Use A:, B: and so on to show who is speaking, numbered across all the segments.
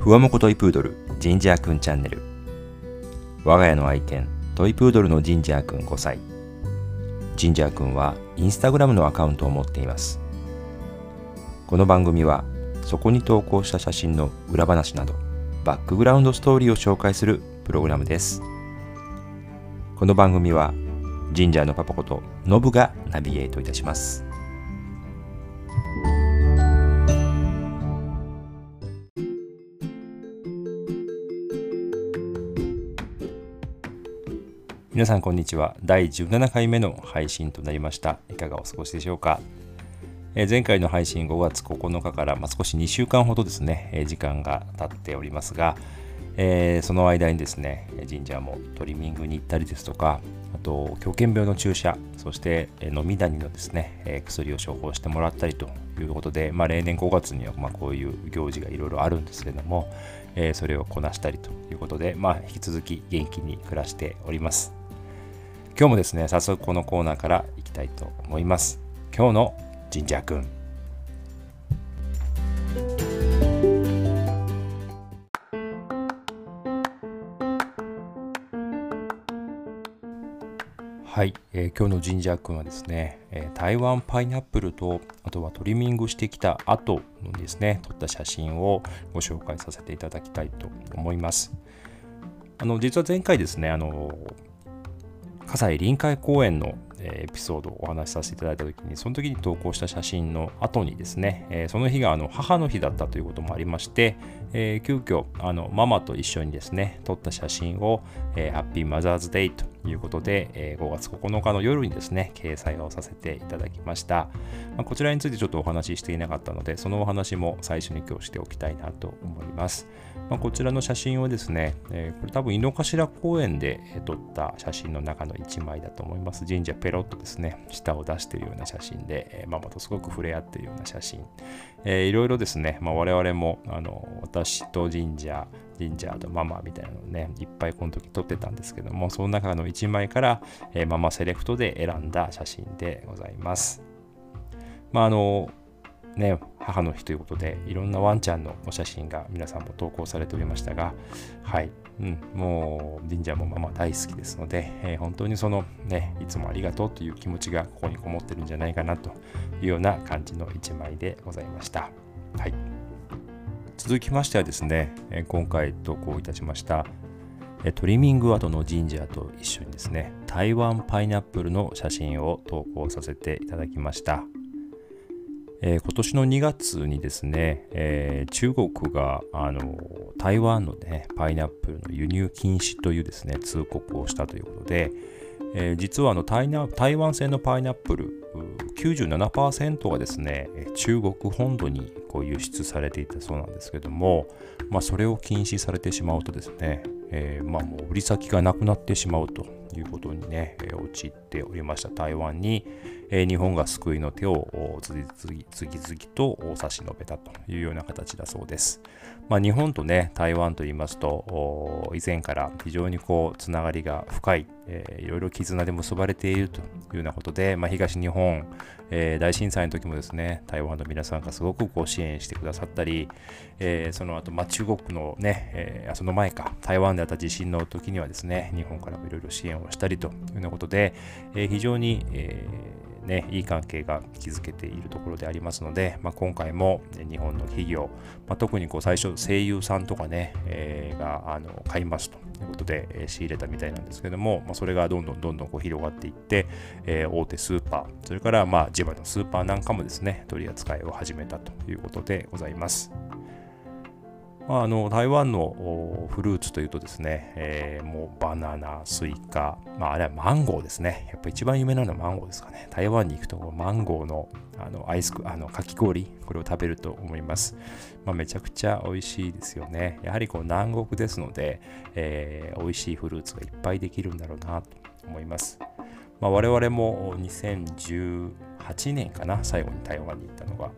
A: ふわもこトイプードルジンジャーくんチャンネル。我が家の愛犬トイプードルのジンジャーくん5歳ジンジャーくんはインスタグラムのアカウントを持っています。この番組はそこに投稿した写真の裏話などバックグラウンドストーリーを紹介するプログラムです。この番組はジンジャーのパパことノブがナビゲートいたします。皆さんこんにちは。第17回目の配信となりました。いかがお過ごしでしょうか？え前回の配信5月9日から、まあ、少し2週間ほどですね、え時間が経っておりますが、えー、その間にですね神社もトリミングに行ったりですとかあと狂犬病の注射そして飲みダニのですね、え薬を処方してもらったりということで、まあ、例年5月にはまこういう行事がいろいろあるんですけれども、えー、それをこなしたりということで、まあ、引き続き元気に暮らしております。今日もですね、早速このコーナーからいきたいと思います。今日のジンジャーくん。はい、えー、今日のジンジャーくんはですね、えー、台湾パイナップルとあとはトリミングしてきた後のですね撮った写真をご紹介させていただきたいと思いますあの実は前回ですねあの葛西臨海公園のエピソードをお話しさせていただいたときに、その時に投稿した写真の後にですねえ、その日があの母の日だったということもありまして、えー、急遽あのママと一緒にですね、撮った写真を、えー、ハッピーマザーズデイということで、えー、5月9日の夜にですね、掲載をさせていただきました。まあ、こちらについてちょっとお話ししていなかったので、そのお話も最初に今日しておきたいなと思います。まあ、こちらの写真はですね、えー、これ多分井の頭公園で撮った写真の中の1枚だと思います。神社ペロッとですね、舌を出しているような写真で、えー、ママとすごく触れ合っているような写真。えー、いろいろですね、まあ、我々もあの私と神社、神社とママみたいなのをね、いっぱいこの時撮ってたんですけども、その中の1枚から、えー、ママセレクトで選んだ写真でございます。まああのね、母の日ということで、いろんなワンちゃんのお写真が皆さんも投稿されておりましたが、はい、うん、もう神社もママ大好きですので、えー、本当にそのね、いつもありがとうという気持ちがここにこもってるんじゃないかなというような感じの一枚でございました。はい。続きましてはですね、今回投稿いたしました、トリミング跡の神社と一緒にですね、台湾パイナップルの写真を投稿させていただきました。えー、今年の2月にですね、えー、中国があの台湾の、ね、パイナップルの輸入禁止というですね通告をしたということで、えー、実はあの台台湾製のパイナップル97%がですね中国本土にこう輸出されていたそうなんですけども、まあ、それを禁止されてしまうとですね、えー、まあ、もう売り先がなくなってしまうということにね、えー、陥っておりました台湾に、えー、日本が救いの手を次々と差し伸べたというような形だそうです。まあ、日本とね、台湾といいますと、以前から非常にこう、つながりが深い、えー、いろいろ絆で結ばれているというようなことで、まあ、東日本、えー、大震災の時もですね、台湾の皆さんがすごくこう支援してくださったり、えー、その後、まあ、中国のね、えー、その前か、台湾であった地震の時にはですね、日本からもいろいろ支援をしたりというようなことで、えー、非常に、えーね、いい関係が築けているところでありますので、まあ、今回も日本の企業、まあ、特にこう最初声優さんとかね、えー、があの買いますということで、え、仕入れたみたいなんですけども、まあ、それがどんどんどんどんこう広がっていって、え、大手スーパー、それからまあ地場のスーパーなんかもですね、取り扱いを始めたということでございます。あの台湾のフルーツというとですね、えー、もうバナナ、スイカ、まあ、あれはマンゴーですね。やっぱ一番有名なのはマンゴーですかね。台湾に行くとマンゴーのあのアイスあのかき氷、これを食べると思います。まあ、めちゃくちゃ美味しいですよね。やはりこう南国ですので、えー、美味しいフルーツがいっぱいできるんだろうなと思います。まあ、我々も2018年かな、最後に台湾に行ったのが。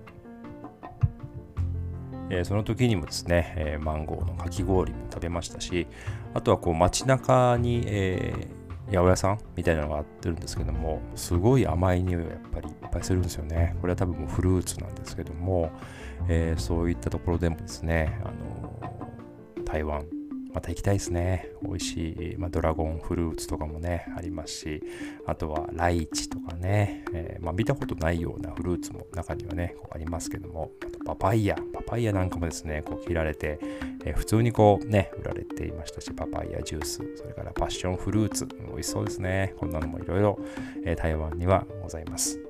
A: えー、その時にもですね、えー、マンゴーのかき氷も食べましたし、あとはこう街中に、えー、八百屋さんみたいなのがあってるんですけども、すごい甘い匂いがやっぱりいっぱいするんですよね。これは多分もうフルーツなんですけども、えー、そういったところでもですね、あの台湾また行きたいですね。美味しい、まあ、ドラゴンフルーツとかもね、ありますし、あとはライチとかね、えー、まあ、見たことないようなフルーツも中にはね、こうありますけども、あとパパイヤ、パパイヤなんかもですね、こう切られて、えー、普通にこうね、売られていましたし、パパイヤジュース、それからパッションフルーツ、美味しそうですね。こんなのもいろいろ、え台湾にはございます。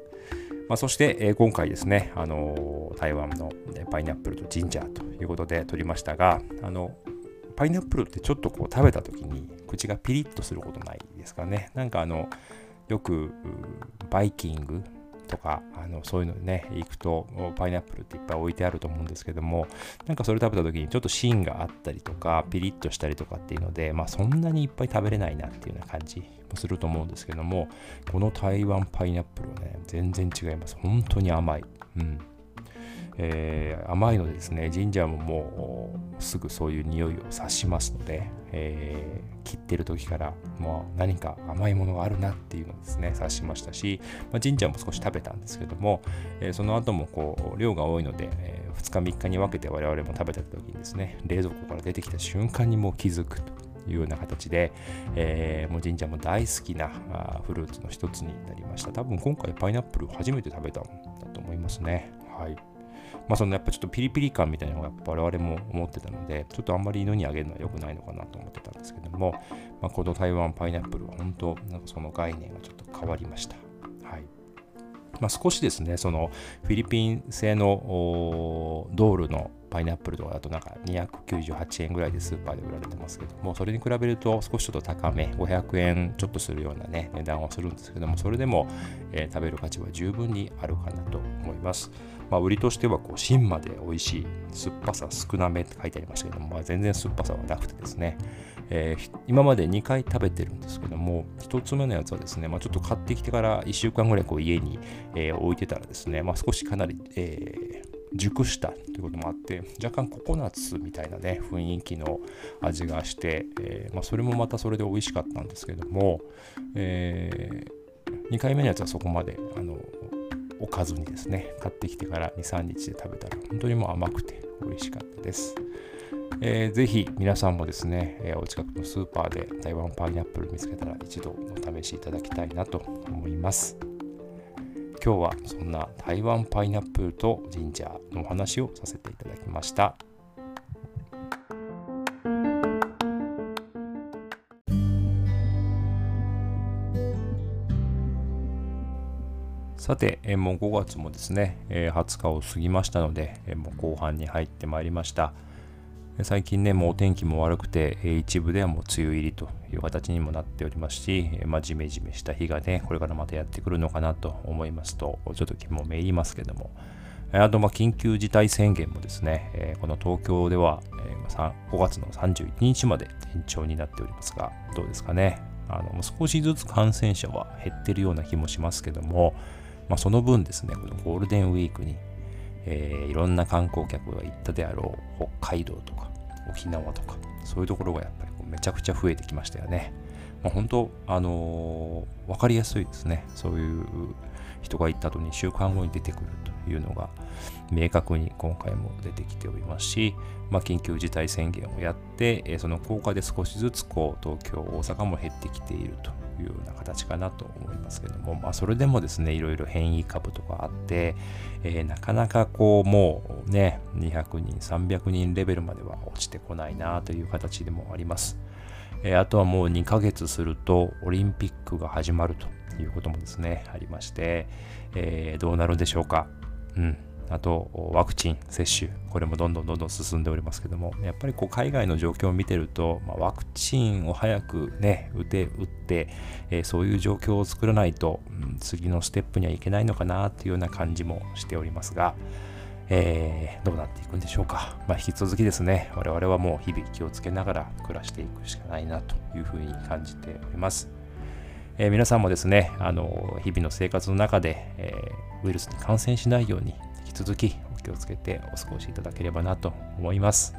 A: まあ、そして、えー、今回ですね、あのー、台湾のパイナップルとジンジャーということで撮りましたが、あのパイナップルってちょっとこう食べた時に口がピリッとすることないですかね。なんかあの、よくバイキングとかあのそういうのね行くとパイナップルっていっぱい置いてあると思うんですけどもなんかそれ食べた時にちょっと芯があったりとかピリッとしたりとかっていうのでまあそんなにいっぱい食べれないなっていうような感じもすると思うんですけどもこの台湾パイナップルはね全然違います。本当に甘い。うん。えー、甘いのでですね、ジンジャーももうすぐそういう匂いを察しますので、えー、切ってる時からもう何か甘いものがあるなっていうのをですね、察しましたし、まあ、ジンジャーも少し食べたんですけども、えー、その後もこう量が多いので、え、2日3日に分けて我々も食べた時にですね、冷蔵庫から出てきた瞬間にもう気づくと。いうような形で、えー、もう神社も大好きなあフルーツの一つになりました。多分今回パイナップル初めて食べたんだと思いますね。はい。まあ、そのやっぱちょっとピリピリ感みたいなのがやっぱ我々も思ってたので、ちょっとあんまり犬にあげるのは良くないのかなと思ってたんですけども、まあ、この台湾パイナップルは本当、なんかその概念がちょっと変わりました。はい。まあ、少しですね、そのフィリピン製のドールのパイナップルとかだとなんか298円ぐらいでスーパーで売られてますけども、それに比べると少しちょっと高め、500円ちょっとするようなね、値段はするんですけども、それでも、えー、食べる価値は十分にあるかなと思います。まあ、売りとしてはこう芯まで美味しい酸っぱさ少なめって書いてありましたけども、まあ、全然酸っぱさはなくてですね、えー、今まで2回食べてるんですけども1つ目のやつはですね、まあ、ちょっと買ってきてから1週間ぐらいこう家に、えー、置いてたらですね、まあ、少しかなり、えー熟したということもあって若干ココナッツみたいなね雰囲気の味がして、えーまあ、それもまたそれで美味しかったんですけども、えー、2回目のやつはそこまであのおかずにですね買ってきてから23日で食べたら本当にもう甘くて美味しかったです、えー、ぜひ皆さんもですね、えー、お近くのスーパーで台湾パイナップル見つけたら一度お試しいただきたいなと思います。今日はそんな台湾パイナップルとジンジャーのお話をさせていただきましたさて、えもう5月もですね、え20日を過ぎましたので、えもう後半に入ってまいりました。最近ね、もうお天気も悪くて、一部ではもう梅雨入りという形にもなっておりますし、まあ、ジメジメした日がね、これからまたやってくるのかなと思いますと、ちょっと気もめいりますけども、あと、ま緊急事態宣言もですね、この東京では5月の31日まで延長になっておりますが、どうですかね。あの少しずつ感染者は減ってるような気もしますけども、まあ、その分ですね、このゴールデンウィークに、えー、いろんな観光客が行ったであろう北海道とか沖縄とか、そういうところがやっぱりこうめちゃくちゃ増えてきましたよね。まあ、本当、あのー、分かりやすいですね。そういう人が行った後2週間後に出てくるというのが明確に今回も出てきておりますし、まあ、緊急事態宣言をやって、その効果で少しずつこう東京、大阪も減ってきているというような形かなと思いますけども、まあ、それでもですね、いろいろ変異株とかあって、えー、なかなかこう、もうね、200人、300人レベルまでは落ちてこないなという形でもあります。えー、あとはもう2ヶ月するとオリンピックが始まるということもですね、ありまして、えー、どうなるんでしょうか。うん。あとワクチン接種、これもどんどんどんどん進んでおりますけども、やっぱりこう海外の状況を見てると、まあ、ワクチンを早くね、打て、打って、えー、そういう状況を作らないと、うん、次のステップにはいけないのかなっていうような感じもしておりますが、えー、どうなっていくんでしょうか。まあ、引き続きですね、我々はもう日々気をつけながら暮らしていくしかないなというふうに感じております。えー、皆さんもですね、あの日々の生活の中で、えー、ウイルスに感染しないように引き続きお気をつけてお過ごしいただければなと思います。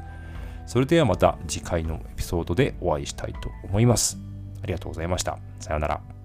A: それではまた次回のエピソードでお会いしたいと思います。ありがとうございました。さようなら。